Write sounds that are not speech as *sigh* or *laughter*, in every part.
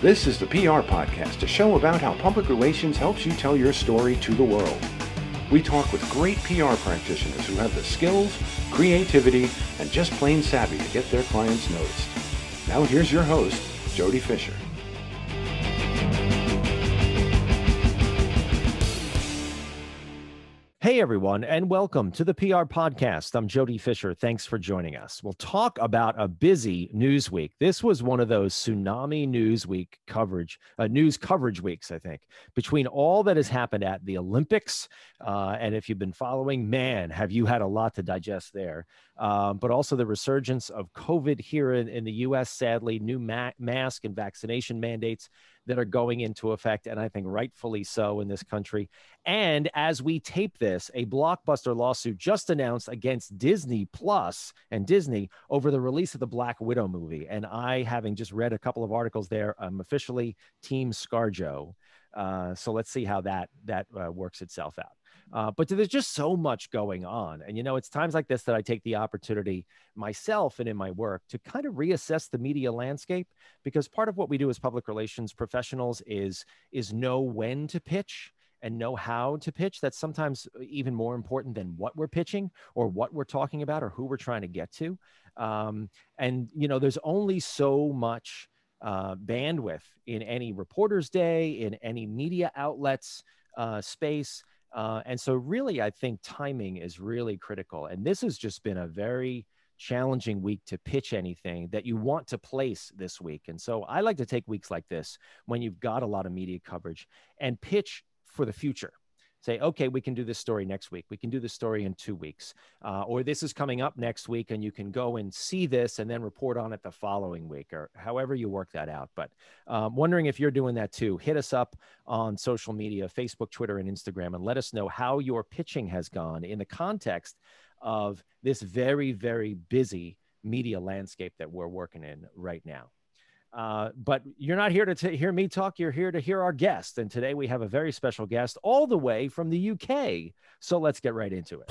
This is the PR Podcast, a show about how public relations helps you tell your story to the world. We talk with great PR practitioners who have the skills, creativity, and just plain savvy to get their clients noticed. Now here's your host, Jody Fisher. Hey, everyone, and welcome to the PR Podcast. I'm Jody Fisher. Thanks for joining us. We'll talk about a busy news week. This was one of those tsunami news week coverage, uh, news coverage weeks, I think, between all that has happened at the Olympics. Uh, and if you've been following, man, have you had a lot to digest there. Um, but also the resurgence of COVID here in, in the US, sadly, new ma- mask and vaccination mandates that are going into effect, and I think rightfully so in this country. And as we tape this, a blockbuster lawsuit just announced against Disney Plus and Disney over the release of the Black Widow movie. And I, having just read a couple of articles there, I'm officially Team ScarJo. Uh, so let's see how that that uh, works itself out. Uh, but there's just so much going on. And, you know, it's times like this that I take the opportunity myself and in my work to kind of reassess the media landscape because part of what we do as public relations professionals is is know when to pitch and know how to pitch that's sometimes even more important than what we're pitching or what we're talking about or who we're trying to get to um, and you know there's only so much uh, bandwidth in any reporter's day in any media outlets uh, space uh, and so, really, I think timing is really critical. And this has just been a very challenging week to pitch anything that you want to place this week. And so, I like to take weeks like this when you've got a lot of media coverage and pitch for the future say, okay, we can do this story next week. We can do this story in two weeks. Uh, or this is coming up next week, and you can go and see this and then report on it the following week, or however you work that out. But um, wondering if you're doing that too. Hit us up on social media Facebook, Twitter, and Instagram, and let us know how your pitching has gone in the context of this very, very busy media landscape that we're working in right now. Uh, but you're not here to t- hear me talk. You're here to hear our guest. And today we have a very special guest all the way from the UK. So let's get right into it.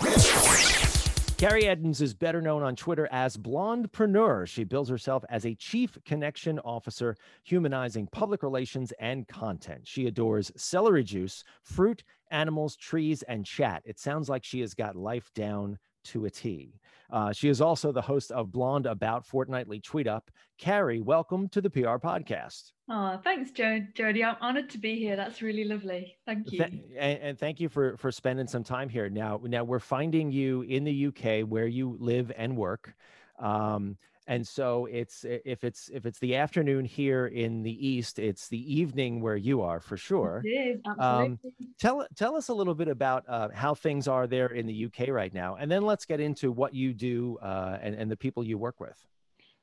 Carrie Eddins is better known on Twitter as Blondepreneur. She bills herself as a chief connection officer, humanizing public relations and content. She adores celery juice, fruit, animals, trees, and chat. It sounds like she has got life down to a T. Uh, she is also the host of Blonde About Fortnightly Tweet Up. Carrie, welcome to the PR podcast. Oh, thanks, jo- Jody. I'm honored to be here. That's really lovely. Thank you. Th- and, and, thank you for for spending some time here. Now, now we're finding you in the UK where you live and work. Um, and so it's if it's if it's the afternoon here in the east it's the evening where you are for sure. it is, um, tell tell us a little bit about uh, how things are there in the uk right now and then let's get into what you do uh, and, and the people you work with.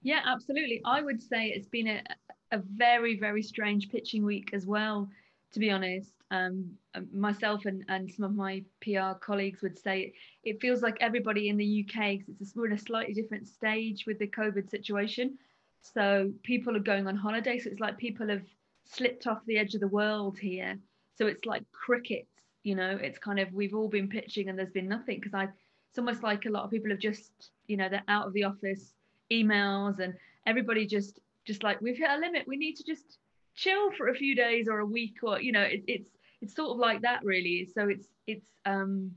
Yeah absolutely. I would say it's been a, a very very strange pitching week as well to be honest um, um, myself and, and some of my PR colleagues would say it feels like everybody in the UK, it's a, we're in a slightly different stage with the COVID situation. So people are going on holiday. So it's like people have slipped off the edge of the world here. So it's like crickets, you know, it's kind of, we've all been pitching and there's been nothing because I, it's almost like a lot of people have just, you know, they're out of the office, emails and everybody just, just like, we've hit a limit. We need to just chill for a few days or a week or, you know, it, it's, it's sort of like that really. So it's it's um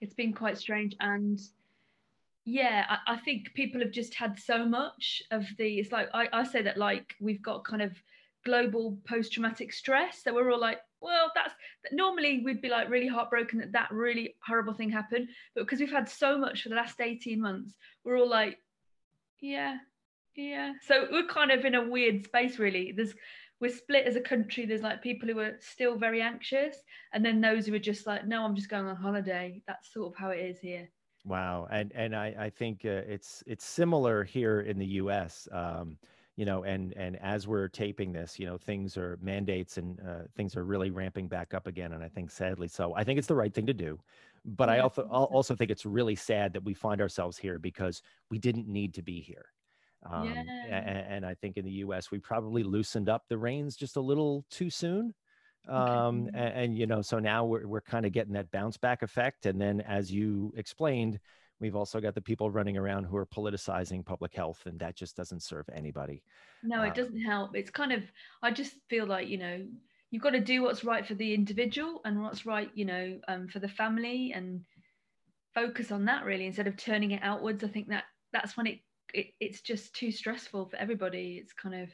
it's been quite strange. And yeah I, I, think people have just had so much of the it's like I, I say that like we've got kind of global post-traumatic stress so we're all like well that's normally we'd be like really heartbroken that that really horrible thing happened. But because we've had so much for the last 18 months we're all like yeah yeah. So we're kind of in a weird space really. There's we're split as a country. There's like people who are still very anxious, and then those who are just like, no, I'm just going on holiday. That's sort of how it is here. Wow, and and I I think uh, it's it's similar here in the U.S. Um, you know, and and as we're taping this, you know, things are mandates and uh, things are really ramping back up again, and I think sadly so. I think it's the right thing to do, but yeah, I also also think it's really sad that we find ourselves here because we didn't need to be here. Um, yeah. and, and, I think in the US, we probably loosened up the reins just a little too soon. Um, and, and, you know, so now we're, we're kind of getting that bounce back effect. And then, as you explained, We've also got the people running around who are politicizing public health, and that just doesn't serve anybody. No, it uh, doesn't help. It's kind of, I just feel like, you know, you've got to do what's right for the individual and what's right, you know, um, for the family and focus on that really instead of turning it outwards. I think that that's when it, it it's just too stressful for everybody. It's kind of,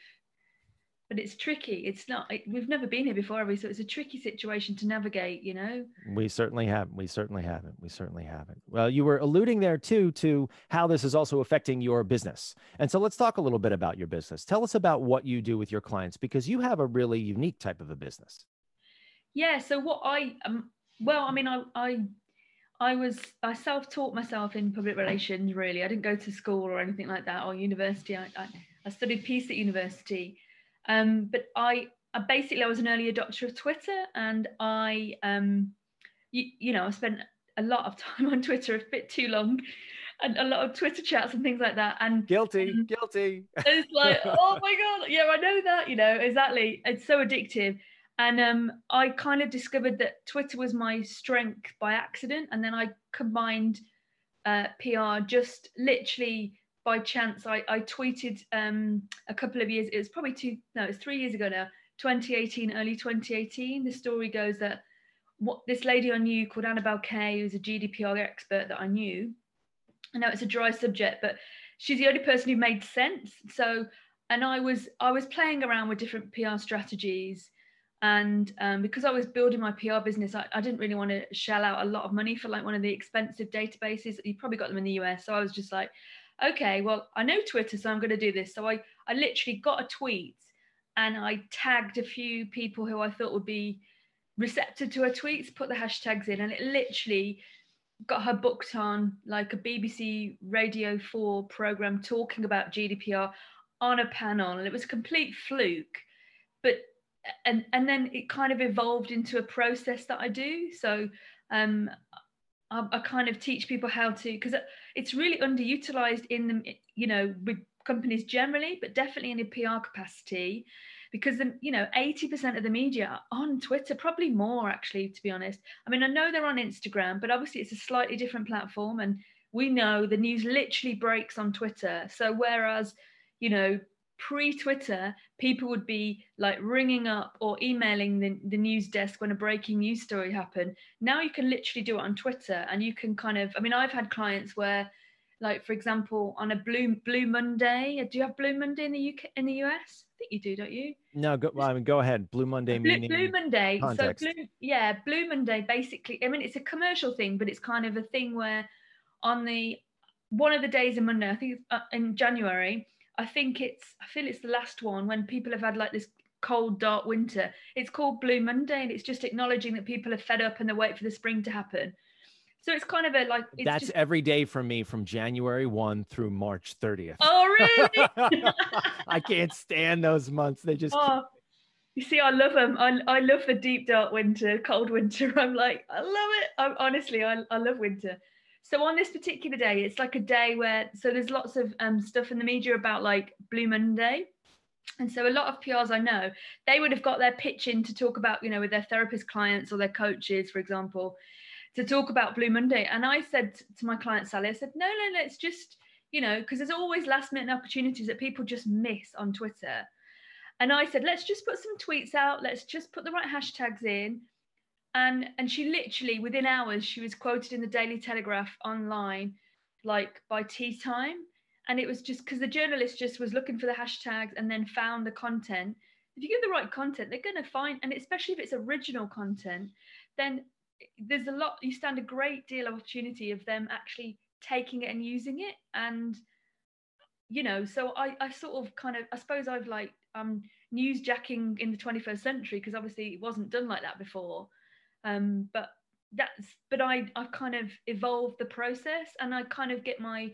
but it's tricky. It's not. It, we've never been here before, have we? So it's a tricky situation to navigate. You know. We certainly haven't. We certainly haven't. We certainly haven't. Well, you were alluding there too to how this is also affecting your business, and so let's talk a little bit about your business. Tell us about what you do with your clients because you have a really unique type of a business. Yeah. So what I um, well, I mean, I I I was I self-taught myself in public relations. Really, I didn't go to school or anything like that or university. I I, I studied peace at university um, but I, I, basically I was an early adopter of Twitter, and I, um, you, you know, I spent a lot of *laughs* time on Twitter, a bit too long, and a lot of Twitter chats and things like that. And guilty, um, guilty. It's like, *laughs* oh my god, yeah, I know that. You know, exactly. It's so addictive. And um, I kind of discovered that Twitter was my strength by accident, and then I combined uh, PR just literally by chance, I, I tweeted um, a couple of years, it was probably two, no, it's three years ago now, 2018, early 2018. The story goes that what this lady I knew called Annabelle Kay, who's a GDPR expert that I knew. I know it's a dry subject, but she's the only person who made sense. So, and I was I was playing around with different PR strategies, and um, because I was building my PR business, I, I, didn't really want to shell out a lot of money for like one of the expensive databases. You probably got them in the US, so I was just like, okay, well, I know Twitter, so I'm going to do this. So I, I literally got a tweet and I tagged a few people who I thought would be receptive to her tweets, put the hashtags in, and it literally got her booked on like a BBC Radio 4 program talking about GDPR on a panel. And it was a complete fluke. But and and then it kind of evolved into a process that I do. So um, I, I kind of teach people how to because it's really underutilized in the you know with companies generally, but definitely in a PR capacity because the, you know 80% of the media are on Twitter, probably more actually, to be honest. I mean, I know they're on Instagram, but obviously it's a slightly different platform, and we know the news literally breaks on Twitter. So whereas you know pre-Twitter, people would be like ringing up or emailing the, the news desk when a breaking news story happened. Now you can literally do it on Twitter and you can kind of I mean, I've had clients where like for example on a blue blue monday do you have blue monday in the uk in the us i think you do don't you no go I mean, go ahead blue monday blue, meaning blue monday context. so blue yeah blue monday basically i mean it's a commercial thing but it's kind of a thing where on the one of the days in monday i think uh, in january I think it's I feel it's the last one when people have had like this cold dark winter. It's called Blue Monday and it's just acknowledging that people are fed up and they wait for the spring to happen. So it's kind of a like that's just... every day for me from January 1 through March 30th. Oh really? *laughs* I can't stand those months. They just oh, you see, I love them. I, I love the deep dark winter, cold winter. *laughs* I'm like, I love it. I'm honestly, I, I love winter. So on this particular day, it's like a day where so there's lots of um, stuff in the media about like Blue Monday. And so a lot of PRs I know, they would have got their pitch in to talk about, you know, with their therapist clients or their coaches, for example, to talk about Blue Monday. And I said to my client Sally, I said, no, no, let's just, you know, because there's always last minute opportunities that people just miss on Twitter. And I said, let's just put some tweets out, let's just put the right hashtags in and and she literally within hours she was quoted in the daily telegraph online like by tea time. And it was just because the journalist just was looking for the hashtags and then found the content. If you give the right content they're going to find and especially if it's original content then there's a lot you stand a great deal of opportunity of them actually taking it and using it. And you know so i i sort of kind of i suppose i've like um newsjacking in the 21st century because obviously it wasn't done like that before um, but that's but I I've kind of evolved the process and I kind of get my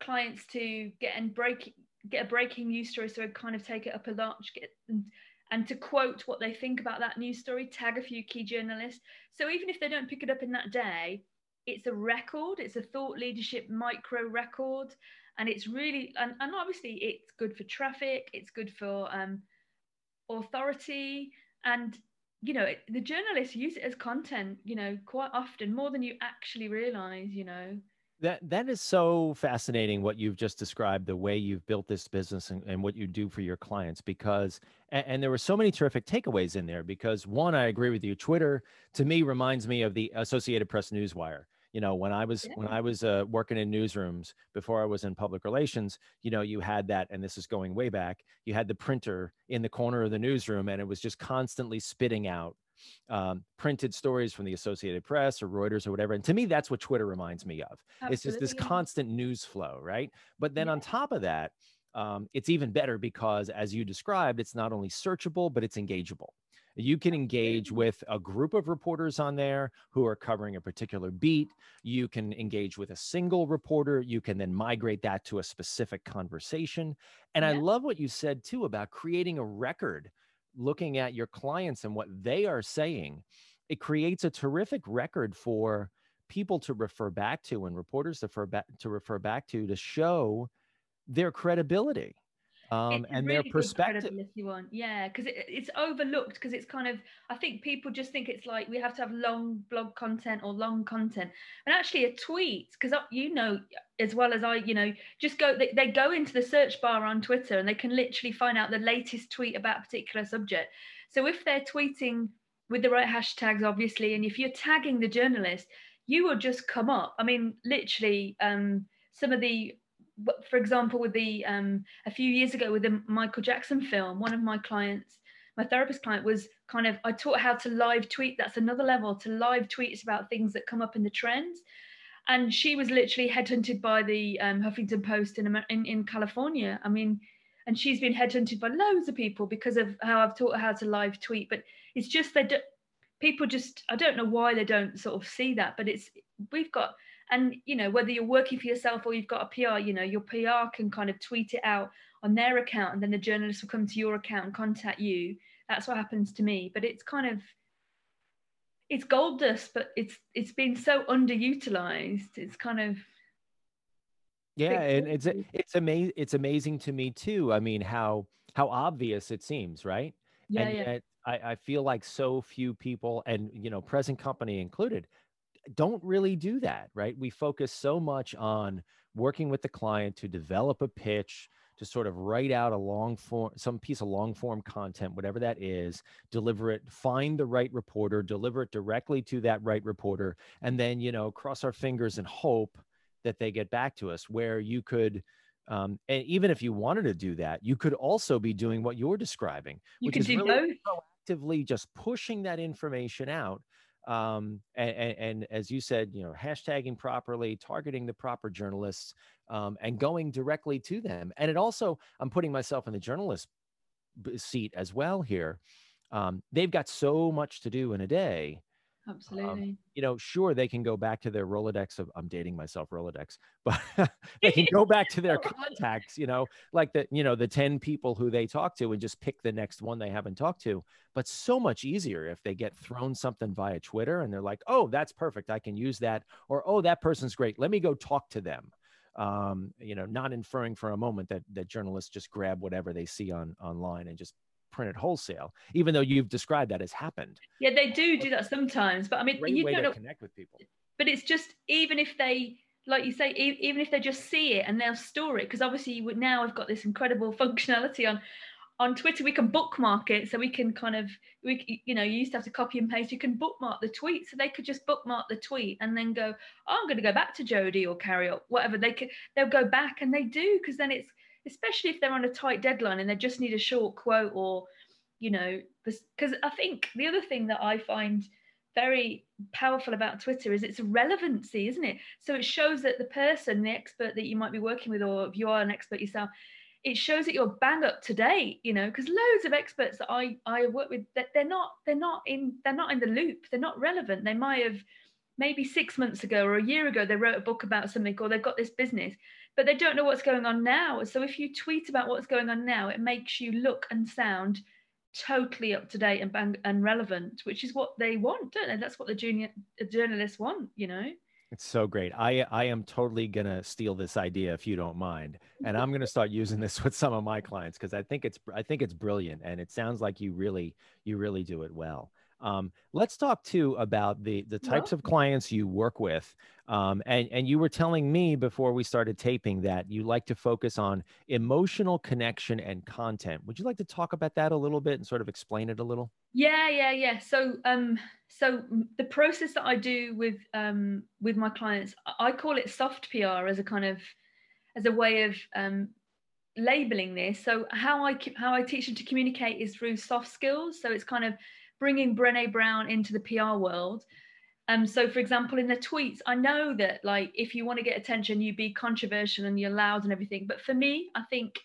clients to get and break get a breaking news story. So I kind of take it up a notch get and, and to quote what they think about that news story tag a few key journalists. So even if they don't pick it up in that day it's a record it's a thought leadership micro record. And it's really and, and obviously it's good for traffic it's good for um, authority. And you know the journalists use it as content you know quite often more than you actually realize you know That that is so fascinating what you've just described, the way you've built this business and, and what you do for your clients. Because and, and, there were so many terrific takeaways in there. Because one, I agree with you. Twitter to me reminds me of the Associated Press Newswire. You know, when I was yeah. when I was uh, working in newsrooms before I was in public relations, you know, you had that, and this is going way back. You had the printer in the corner of the newsroom, and it was just constantly spitting out um, printed stories from the Associated Press or Reuters or whatever. And to me, that's what Twitter reminds me of. Absolutely. It's just this constant news flow, right? But then yeah. on top of that, um, it's even better because, as you described, it's not only searchable, but it's engageable. You can engage with a group of reporters on there who are covering a particular beat. You can engage with a single reporter. You can then migrate that to a specific conversation. And yeah. I love what you said too about creating a record looking at your clients and what they are saying, it creates a terrific record for people to refer back to and reporters to refer back to refer back to to show their credibility um, and really their perspective. One. Yeah, because it, it's overlooked because it's kind of I think people just think it's like we have to have long blog content or long content, and actually a tweet because you know as well as I, you know, just go they, they go into the search bar on Twitter and they can literally find out the latest tweet about a particular subject. So if they're tweeting with the right hashtags, obviously, and if you're tagging the journalist, you will just come up. I mean, literally, um, some of the for example, with the um, a few years ago with the Michael Jackson film, one of my clients, my therapist client, was kind of I taught how to live tweet. That's another level to live tweets about things that come up in the trends. And she was literally headhunted by the um, Huffington Post in, in in California. I mean, and she's been headhunted by loads of people because of how I've taught her how to live tweet. But it's just that people just I don't know why they don't sort of see that, but it's we've got and you know whether you're working for yourself or you've got a pr you know your pr can kind of tweet it out on their account and then the journalist will come to your account and contact you. That's what happens to me. But it's kind of it's gold dust but it's it's been so underutilized. It's kind of yeah and it's it's amazing it's amazing to me too. I mean how how obvious it seems right? Yeah, and yeah. I, I feel like so few people and you know present company included don't really do that, right? We focus so much on working with the client to develop a pitch, to sort of write out a long form, some piece of long form content, whatever that is, deliver it, find the right reporter, deliver it directly to that right reporter, and then, you know, cross our fingers and hope that they get back to us where you could. Um, and even if you wanted to do that, you could also be doing what you're describing, you which is really proactively just pushing that information out um, and, and, and, as you said, you know, hashtagging properly, targeting the proper journalists, um, and going directly to them. And it also, I'm putting myself in the journalist seat as well here. Um, they've got so much to do in a day Absolutely. Um, you know, sure, they can go back to their Rolodex of, I'm dating myself Rolodex, *laughs* but *laughs* they can go back to their contacts, you know, like the, you know, the 10 people who they talk to and just pick the next one they haven't talked to. But so much easier if they get thrown something via Twitter and they're like, oh, that's perfect. I can use that. Or, oh, that person's great. Let me go talk to them. Um, you know, not inferring for a moment that that journalists just grab whatever they see on online and just printed wholesale, even though you've described that as happened. Yeah, they do do that sometimes, but I mean, Great you way don't know, connect with people. But it's just even if they, like you say, even if they just see it and they'll store it, because obviously you would now have got this incredible *laughs* functionality on on Twitter. We can bookmark it, so we can kind of we you know you used to have to copy and paste. You can bookmark the tweet, so they could just bookmark the tweet and then go, oh, I'm going to go back to Jody or Carrie or whatever. They could they'll go back and they do because then it's especially if they're on a tight deadline and they just need a short quote or you know because i think the other thing that i find very powerful about twitter is its relevancy isn't it? So it shows that the person the expert that you might be working with or if you are an expert yourself it shows that you're bang up to date you know because loads of experts that i i work with that they're not they're not in they're not in the loop. They're not relevant. They might have maybe six months ago or a year ago they wrote a book about something or they've got this business but they don't know what's going on now so if you tweet about what's going on now it makes you look and sound totally up to date and and relevant, which is what they want, don't they? That's what the junior the journalists want, you know. It's so great. I I am totally gonna steal this idea if you don't mind, and I'm gonna start using this *laughs* with some of my clients because I think it's I think it's brilliant, and it sounds like you really you really do it well. Um, let's talk too about the the types of clients you work with. Um, and and you were telling me before we started taping that you like to focus on emotional connection and content. Would you like to talk about that a little bit and sort of explain it a little? Yeah, yeah, yeah. So um, so the process that I do with um with my clients, I call it soft PR as a kind of as a way of um labeling this. So how I how I teach them to communicate is through soft skills. So it's kind of bringing Brené Brown into the PR world. Um, so for example, in the tweets, I know that like if you want to get attention, you be controversial and you're loud and everything. But for me, I think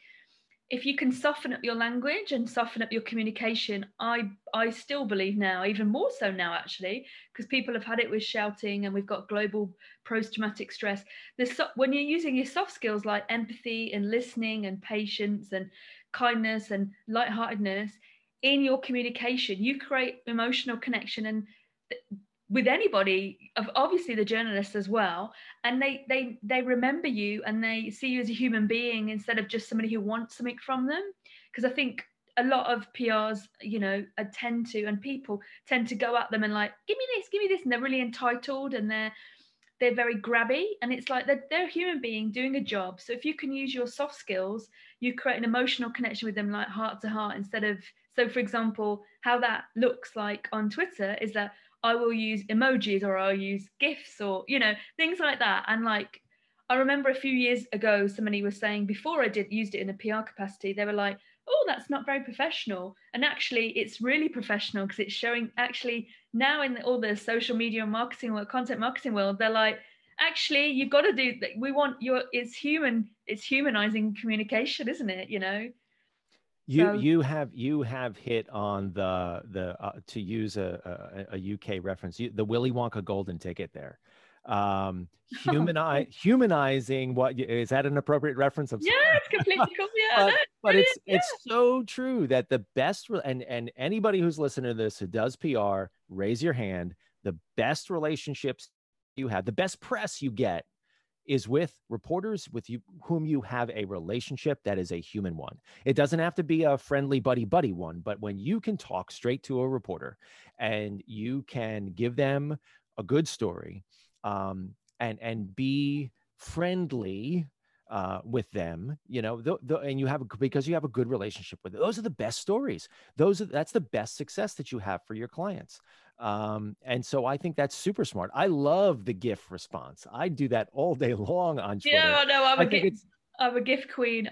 if you can soften up your language and soften up your communication, I I still believe now, even more so now actually, because people have had it with shouting and we've got global post-traumatic stress. This when you're using your soft skills like empathy and listening and patience and kindness and lightheartedness, in your communication you create emotional connection and with anybody obviously the journalists as well and they they they remember you and they see you as a human being instead of just somebody who wants something from them. Because i think a lot of prs you know tend to and people tend to go at them and like give me this give me this and they're really entitled and they're they're very grabby and it's like they're, they're a human being doing a job. So if you can use your soft skills you create an emotional connection with them like heart to heart instead of so, for example, how that looks like on Twitter is that I will use emojis or I'll use GIFs or, you know, things like that. And like, I remember a few years ago, somebody was saying before I did used it in a PR capacity, they were like, oh, that's not very professional. And actually, it's really professional because it's showing actually now in all the social media marketing world, content marketing world, they're like, actually, you've got to do, that. we want your, it's human, it's humanizing communication, isn't it? You know? You you have you have hit on the the uh, to use a, a, a UK reference you, the Willy Wonka golden ticket there. Um, humani- humanizing what is that an appropriate reference? I'm yeah, it's completely cool. *laughs* Yeah, but, but it's yeah. it's so true that the best re- and and anybody who's listening to this who does PR, raise your hand. The best relationships you have, the best press you get is with reporters with you whom you have a relationship that is a human one. It doesn't have to be a friendly buddy buddy one, but when you can talk straight to a reporter and you can give them a good story um, and and be friendly uh, with them, you know, and you have a, because you have a good relationship with it. Those are the best stories. Those are that's the best success that you have for your clients. Um, and so I think that's super smart. I love the GIF response. I do that all day *laughs* long on Twitter. Yeah, no, I'm I a GIF, I'm a GIF queen.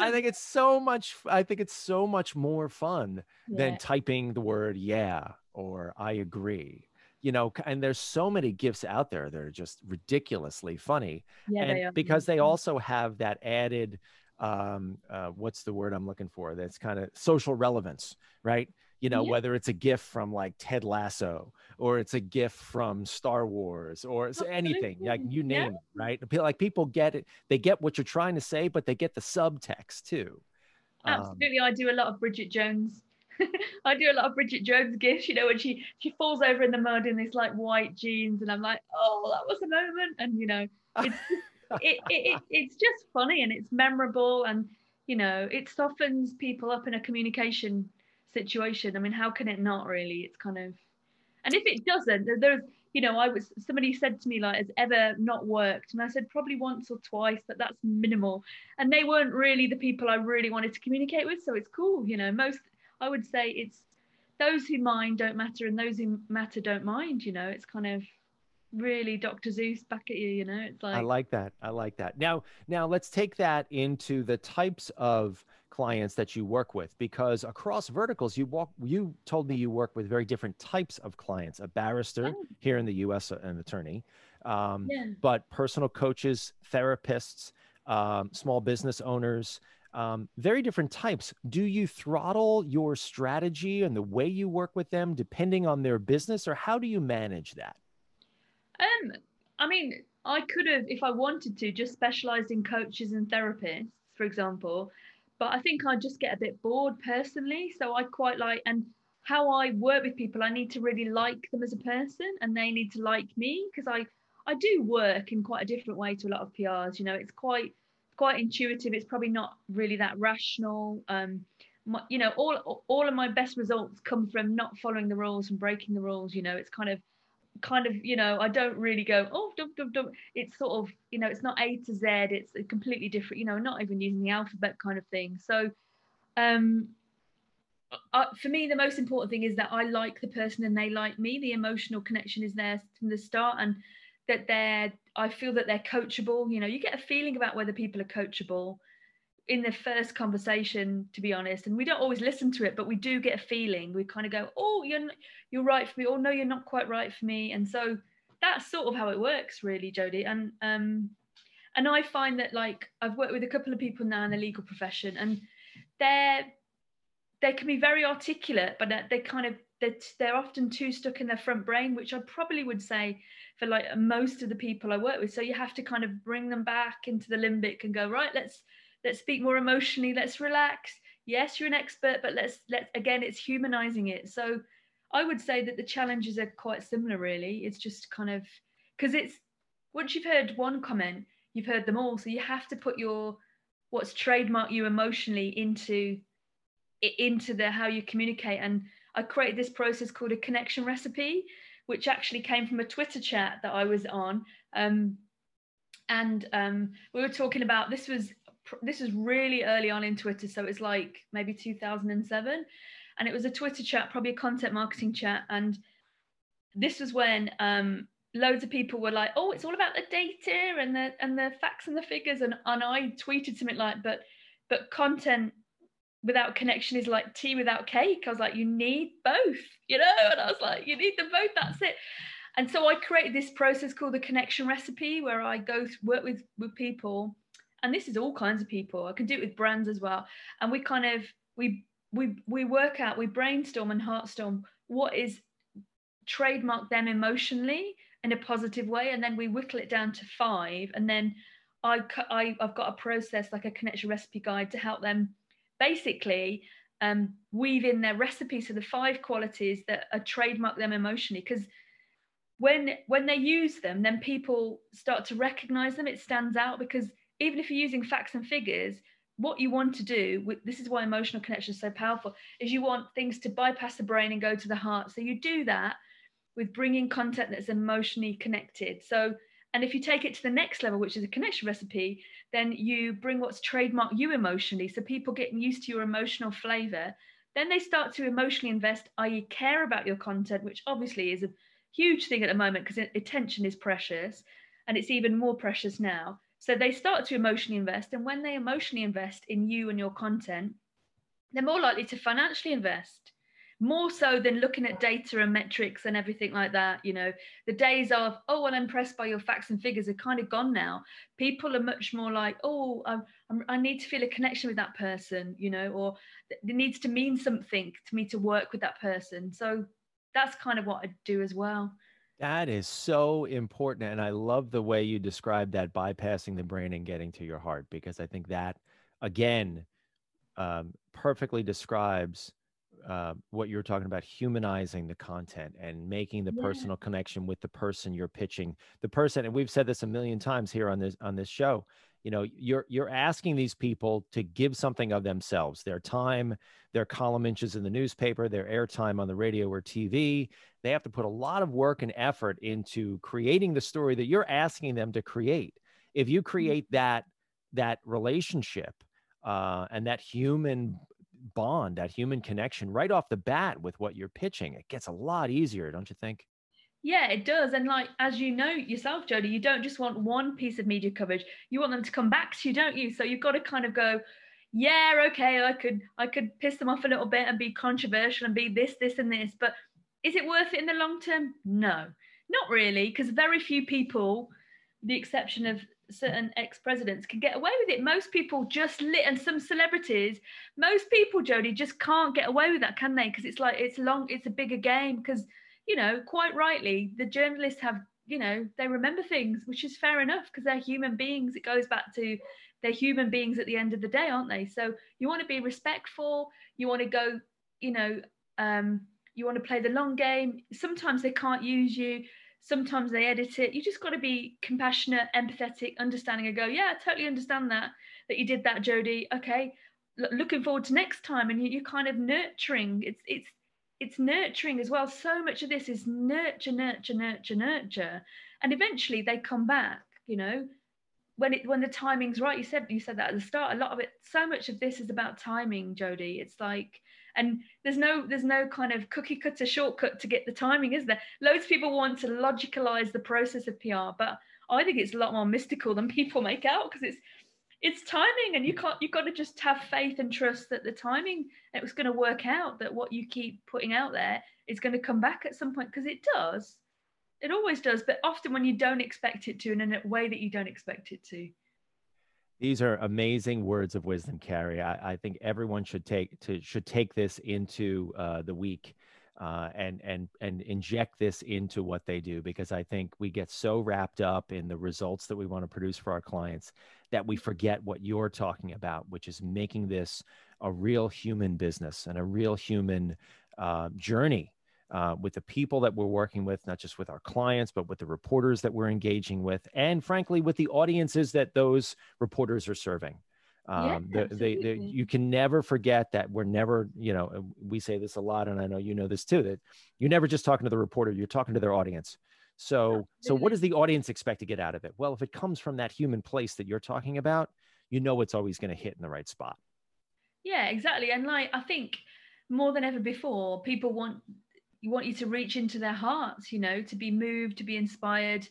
I think it's so much. I think it's so much more fun yeah. than typing the word "yeah" or "I agree." You know, and there's so many gifs out there that are just ridiculously funny, yeah, and they because they also have that added um uh, what's the word i'm looking for that's kind of social relevance right you know, yeah. whether it's a gift from like Ted Lasso or it's a gift from Star Wars or it's anything, like you name yeah. it, right? Like people get it, they get what you're trying to say, but they get the subtext too. Um, Absolutely. Um, I do a lot of Bridget Jones. *laughs* I do a lot of Bridget Jones gifts, you know, when she she falls over in the mud in these like white jeans, and I'm like, oh, that was a moment, and you know, it's *laughs* it, it, it, it's just funny and it's memorable, and you know, it softens people up in a communication situation. I mean, how can it not really? It's kind of, and if it doesn't, there's, you know, I was somebody said to me like, has ever not worked, and I said probably once or twice, but that's minimal. And they weren't really the people I really wanted to communicate with, so it's cool. You know, most I would say it's those who mind don't matter, and those who matter don't mind. You know, it's kind of really Dr. Seuss back at you, you know. It's like I like that. I like that. Now, now let's take that into the types of clients that you work with because across verticals you walk you told me you work with very different types of clients a barrister oh. here in the us an attorney um, yeah. but personal coaches therapists um, small business owners um, very different types do you throttle your strategy and the way you work with them depending on their business or how do you manage that um i mean i could have if i wanted to just specialized in coaches and therapists for example but I think I just get a bit bored personally. So I quite like, and how I work with people, I need to really like them as a person and they need to like me because I, I do work in quite a different way to a lot of PRs. You know, it's quite, quite intuitive. It's probably not really that rational. Um, my, you know all all of my best results come from not following the rules and breaking the rules you know it's kind of kind of you know i don't really go oh dum, dum, dum. it's sort of you know it's not a to z it's completely different you know not even using the alphabet kind of thing so um for me the most important thing is that i like the person and they like me the emotional connection is there from the start and that they're i feel that they're coachable. You know you get a feeling about whether people are coachable in the first conversation to be honest and we don't always listen to it but we do get a feeling. We kind of go oh you're you're right for me or no you're not quite right for me and so that's sort of how it works really jody and um and i find that like i've worked with a couple of people now in the legal profession and they're they can be very articulate but they kind of they're, they're often too stuck in their front brain which i probably would say for like most of the people i work with. So you have to kind of bring them back into the limbic and go right let's let's speak more emotionally let's relax. Yes you're an expert but let's let again it's humanizing it. So i would say that the challenges are quite similar really. It's just kind of because it's once you've heard one comment you've heard them all. So you have to put your what's trademark you emotionally into into the how you communicate. And i created this process called a connection recipe which actually came from a twitter chat that i was on. Um, and um, we were talking about this was this was really early on in Twitter, so it's like maybe 2007, and it was a Twitter chat, probably a content marketing chat, and this was when um, loads of people were like, "Oh, it's all about the data and the and the facts and the figures," and and I tweeted something like, "But but content without connection is like tea without cake." I was like, "You need both," you know, and I was like, "You need them both. That's it." And so I created this process called the connection recipe, where I go work with with people and this is all kinds of people. I can do it with brands as well. And we kind of we we we work out, we brainstorm and heartstorm what is trademark them emotionally in a positive way, and then we whittle it down to five, and then I, I I've got a process like a connection recipe guide to help them basically um, weave in their recipe so the five qualities that are trademark them emotionally because when when they use them then people start to recognize them it stands out because even if you're using facts and figures, what you want to do, this is why emotional connection is so powerful, is you want things to bypass the brain and go to the heart. So you do that with bringing content that's emotionally connected. So, and if you take it to the next level, which is a connection recipe, then you bring what's trademark you emotionally. So people getting used to your emotional flavor. Then they start to emotionally invest, i.e., care about your content, which obviously is a huge thing at the moment because attention is precious and it's even more precious now. So they start to emotionally invest. And when they emotionally invest in you and your content, they're more likely to financially invest more so than looking at data and metrics and everything like that. You know, the days of, oh, I'm impressed by your facts and figures are kind of gone now. People are much more like, oh, I'm, I'm, i need to feel a connection with that person, you know, or it needs to mean something to me to work with that person. So that's kind of what I do as well. That is so important. And I love the way you describe that bypassing the brain and getting to your heart, because I think that, again, um, perfectly describes uh, what you're talking about humanizing the content and making the yeah. personal connection with the person you're pitching the person and we've said this a million times here on this on this show you know you're you're asking these people to give something of themselves their time their column inches in the newspaper their airtime on the radio or tv they have to put a lot of work and effort into creating the story that you're asking them to create if you mm-hmm. create that that relationship uh, and that human bond that human connection right off the bat with what you're pitching it gets a lot easier don't you think yeah, it does. And like as you know yourself, Jody, you don't just want one piece of media coverage. You want them to come back to you, don't you? So you've got to kind of go, yeah, okay, I could I could piss them off a little bit and be controversial and be this, this, and this. But is it worth it in the long term? No, not really, because very few people, the exception of certain ex-presidents, can get away with it. Most people just lit and some celebrities, most people, Jody, just can't get away with that, can they? Because it's like it's long, it's a bigger game because you know, quite rightly, the journalists have, you know, they remember things, which is fair enough because they're human beings. It goes back to they're human beings at the end of the day, aren't they? So you want to be respectful. You want to go, you know, um, you want to play the long game. Sometimes they can't use you. Sometimes they edit it. You just got to be compassionate, empathetic, understanding, and go, yeah, I totally understand that that you did that, Jody. Okay, looking forward to next time. And you, are kind of nurturing. It's it's it's nurturing as well. So much of this is nurture nurture nurture nurture. And eventually they come back you know? When it when the timing's right you said you said that at the start a lot of it so much of this is about timing jody it's like and there's no there's no kind of cookie cutter shortcut to get the timing is there? Loads of people want to logicalize the process of pr but i think it's a lot more mystical than *laughs* people make out because it's it's timing and you can't you've got to just have faith and trust that the timing it was going to work out that what you keep putting out there is going to come back at some point because it does. It always does but often when you don't expect it to and in a way that you don't expect it to these are amazing words of wisdom carrie. I, I think everyone should take to should take this into uh, the week uh, and and and inject this into what they do because I think we get so wrapped up in the results that we want to produce for our clients that we forget what you're talking about, which is making this a real human business and a real human uh, journey uh, with the people that we're working with, not just with our clients, but with the reporters that we're engaging with, and frankly, with the audiences that those reporters are serving. Um, yeah, the, they, they, you can never forget that we're never, you know, we say this a lot, and I know you know this too, that you're never just talking to the reporter, you're talking to their audience. So, so what does the audience expect to get out of it? Well, if it comes from that human place that you're talking about, you know it's always going to hit in the right spot. Yeah, exactly. And like I think more than ever before, people want you want you to reach into their hearts, you know, to be moved, to be inspired,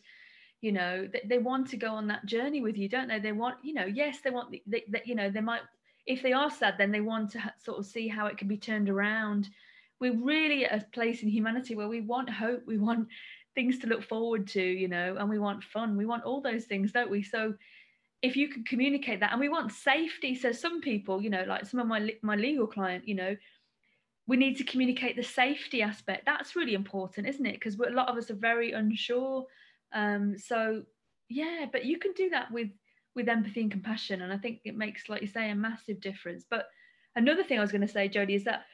you know they, they want to go on that journey with you don't they? They want you know yes they want that you know they might if they are sad then they want to sort of see how it can be turned around. We're really at a place in humanity where we want hope we want things to look forward to you know and we want fun we want all those things don't we? So if you can communicate that and we want safety. So some people you know like some of my my legal client you know we need to communicate the safety aspect that's really important isn't it because a lot of us are very unsure um, so yeah, but you can do that with with empathy and compassion, and I think it makes, like you say, a massive difference. But another thing I was going to say, Jody, is that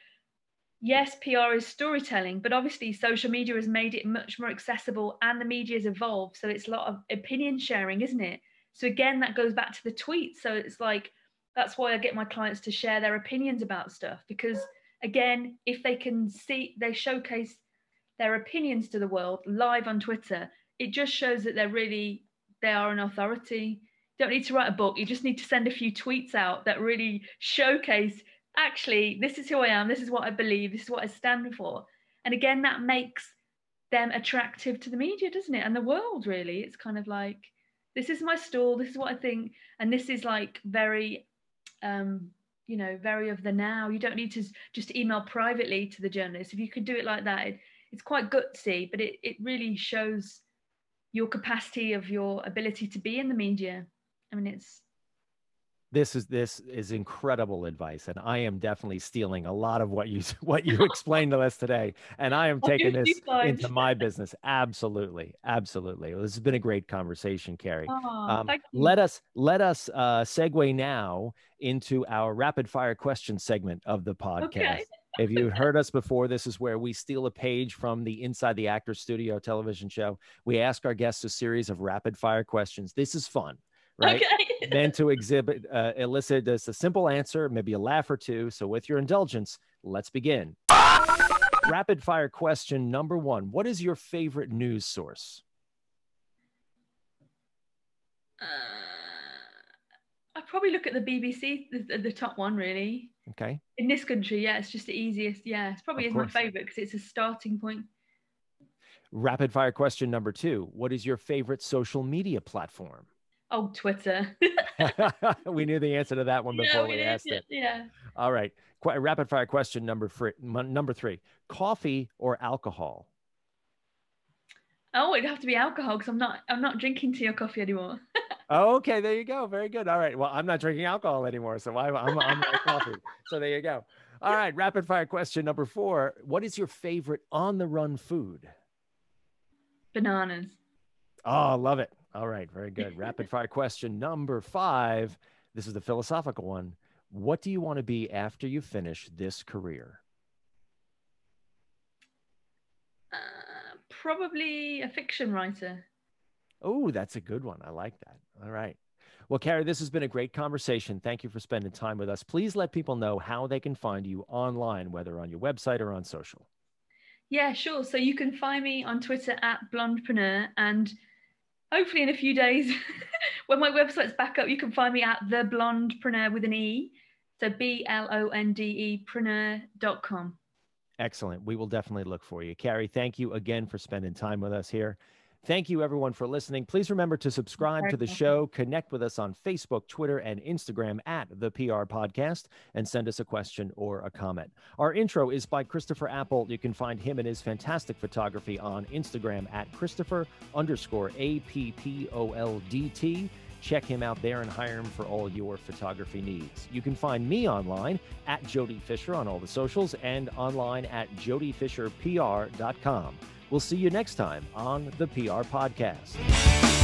yes, PR is storytelling, but obviously social media has made it much more accessible, and the media has evolved. So it's a lot of opinion sharing, isn't it? So again, that goes back to the tweets. So it's like that's why I get my clients to share their opinions about stuff because again, if they can see, they showcase their opinions to the world live on Twitter it just shows that they're really they are an authority. You don't need to write a book. You just need to send a few tweets out that really showcase actually this is who i am. This is what i believe. This is what i stand for. And again that makes them attractive to the media doesn't it? And the world really. It's kind of like this is my stall. This is what i think. And this is like very um you know very of the now. You don't need to just email privately to the journalist. If you could do it like that it, it's quite gutsy but it, it really shows your capacity of your ability to be in the media. I mean it's this is this is incredible advice and i am definitely stealing a lot of what you *laughs* what you *laughs* explained to us today and i am taking this into my business absolutely absolutely well, this has been a great conversation carrie oh, um, let us let us uh, segue now into our rapid fire question segment of the podcast okay *laughs* if you've heard us before, this is where we steal a page from the Inside the Actor Studio television show. We ask our guests a series of rapid fire questions. This is fun, right? Okay. Then to *laughs* exhibit, uh, elicit just a simple answer, maybe a laugh or two. So, with your indulgence, let's begin. rapid fire question number one What is your favorite news source? Uh, I probably look at the BBC, the, the top one, really. Okay. In this country, yeah, it's just the easiest. Yeah, it's probably is my favorite because it's a starting point. Rapid fire question number two What is your favorite social media platform? Oh, Twitter. *laughs* we knew the answer to that one before yeah, we, we asked it. Yeah. All right. Qu- rapid fire question number three. Number three: Coffee or alcohol? Oh, it'd have to be alcohol because I'm not. I'm not drinking tea or coffee anymore. Oh, *laughs* okay, there you go. Very good. All right. Well, I'm not drinking alcohol anymore, so I, I'm I'm coffee. So there you go. All right. Rapid fire question number four: What is your favorite on the run food? Bananas. Oh, love it. All right. Very good. *laughs* Rapid fire question number five. This is the philosophical one. What do you want to be after you finish this career? Uh, probably a fiction writer. Oh, that's a good one. I like that. All right. Well, Carrie, this has been a great conversation. Thank you for spending time with us. Please let people know how they can find you online, whether on your website or on social. Yeah, sure. So you can find me on Twitter at Blondepreneur and hopefully in a few days *laughs* when my website's back up, you can find me at the Blondepreneur with an E. So B L O N D E preneur.com. Excellent. We will definitely look for you. Carrie, thank you again for spending time with us here. Thank you, everyone, for listening. Please remember to subscribe to the show, connect with us on Facebook, Twitter, and Instagram at the PR Podcast, and send us a question or a comment. Our intro is by Christopher Appoldt. You can find him and his fantastic photography on Instagram at Christopher underscore A P P O L D T. Check him out there and hire him for all your photography needs. You can find me online at Jody Fisher on all the socials and online at jodyfisherpr.com. We'll see you next time on the PR Podcast.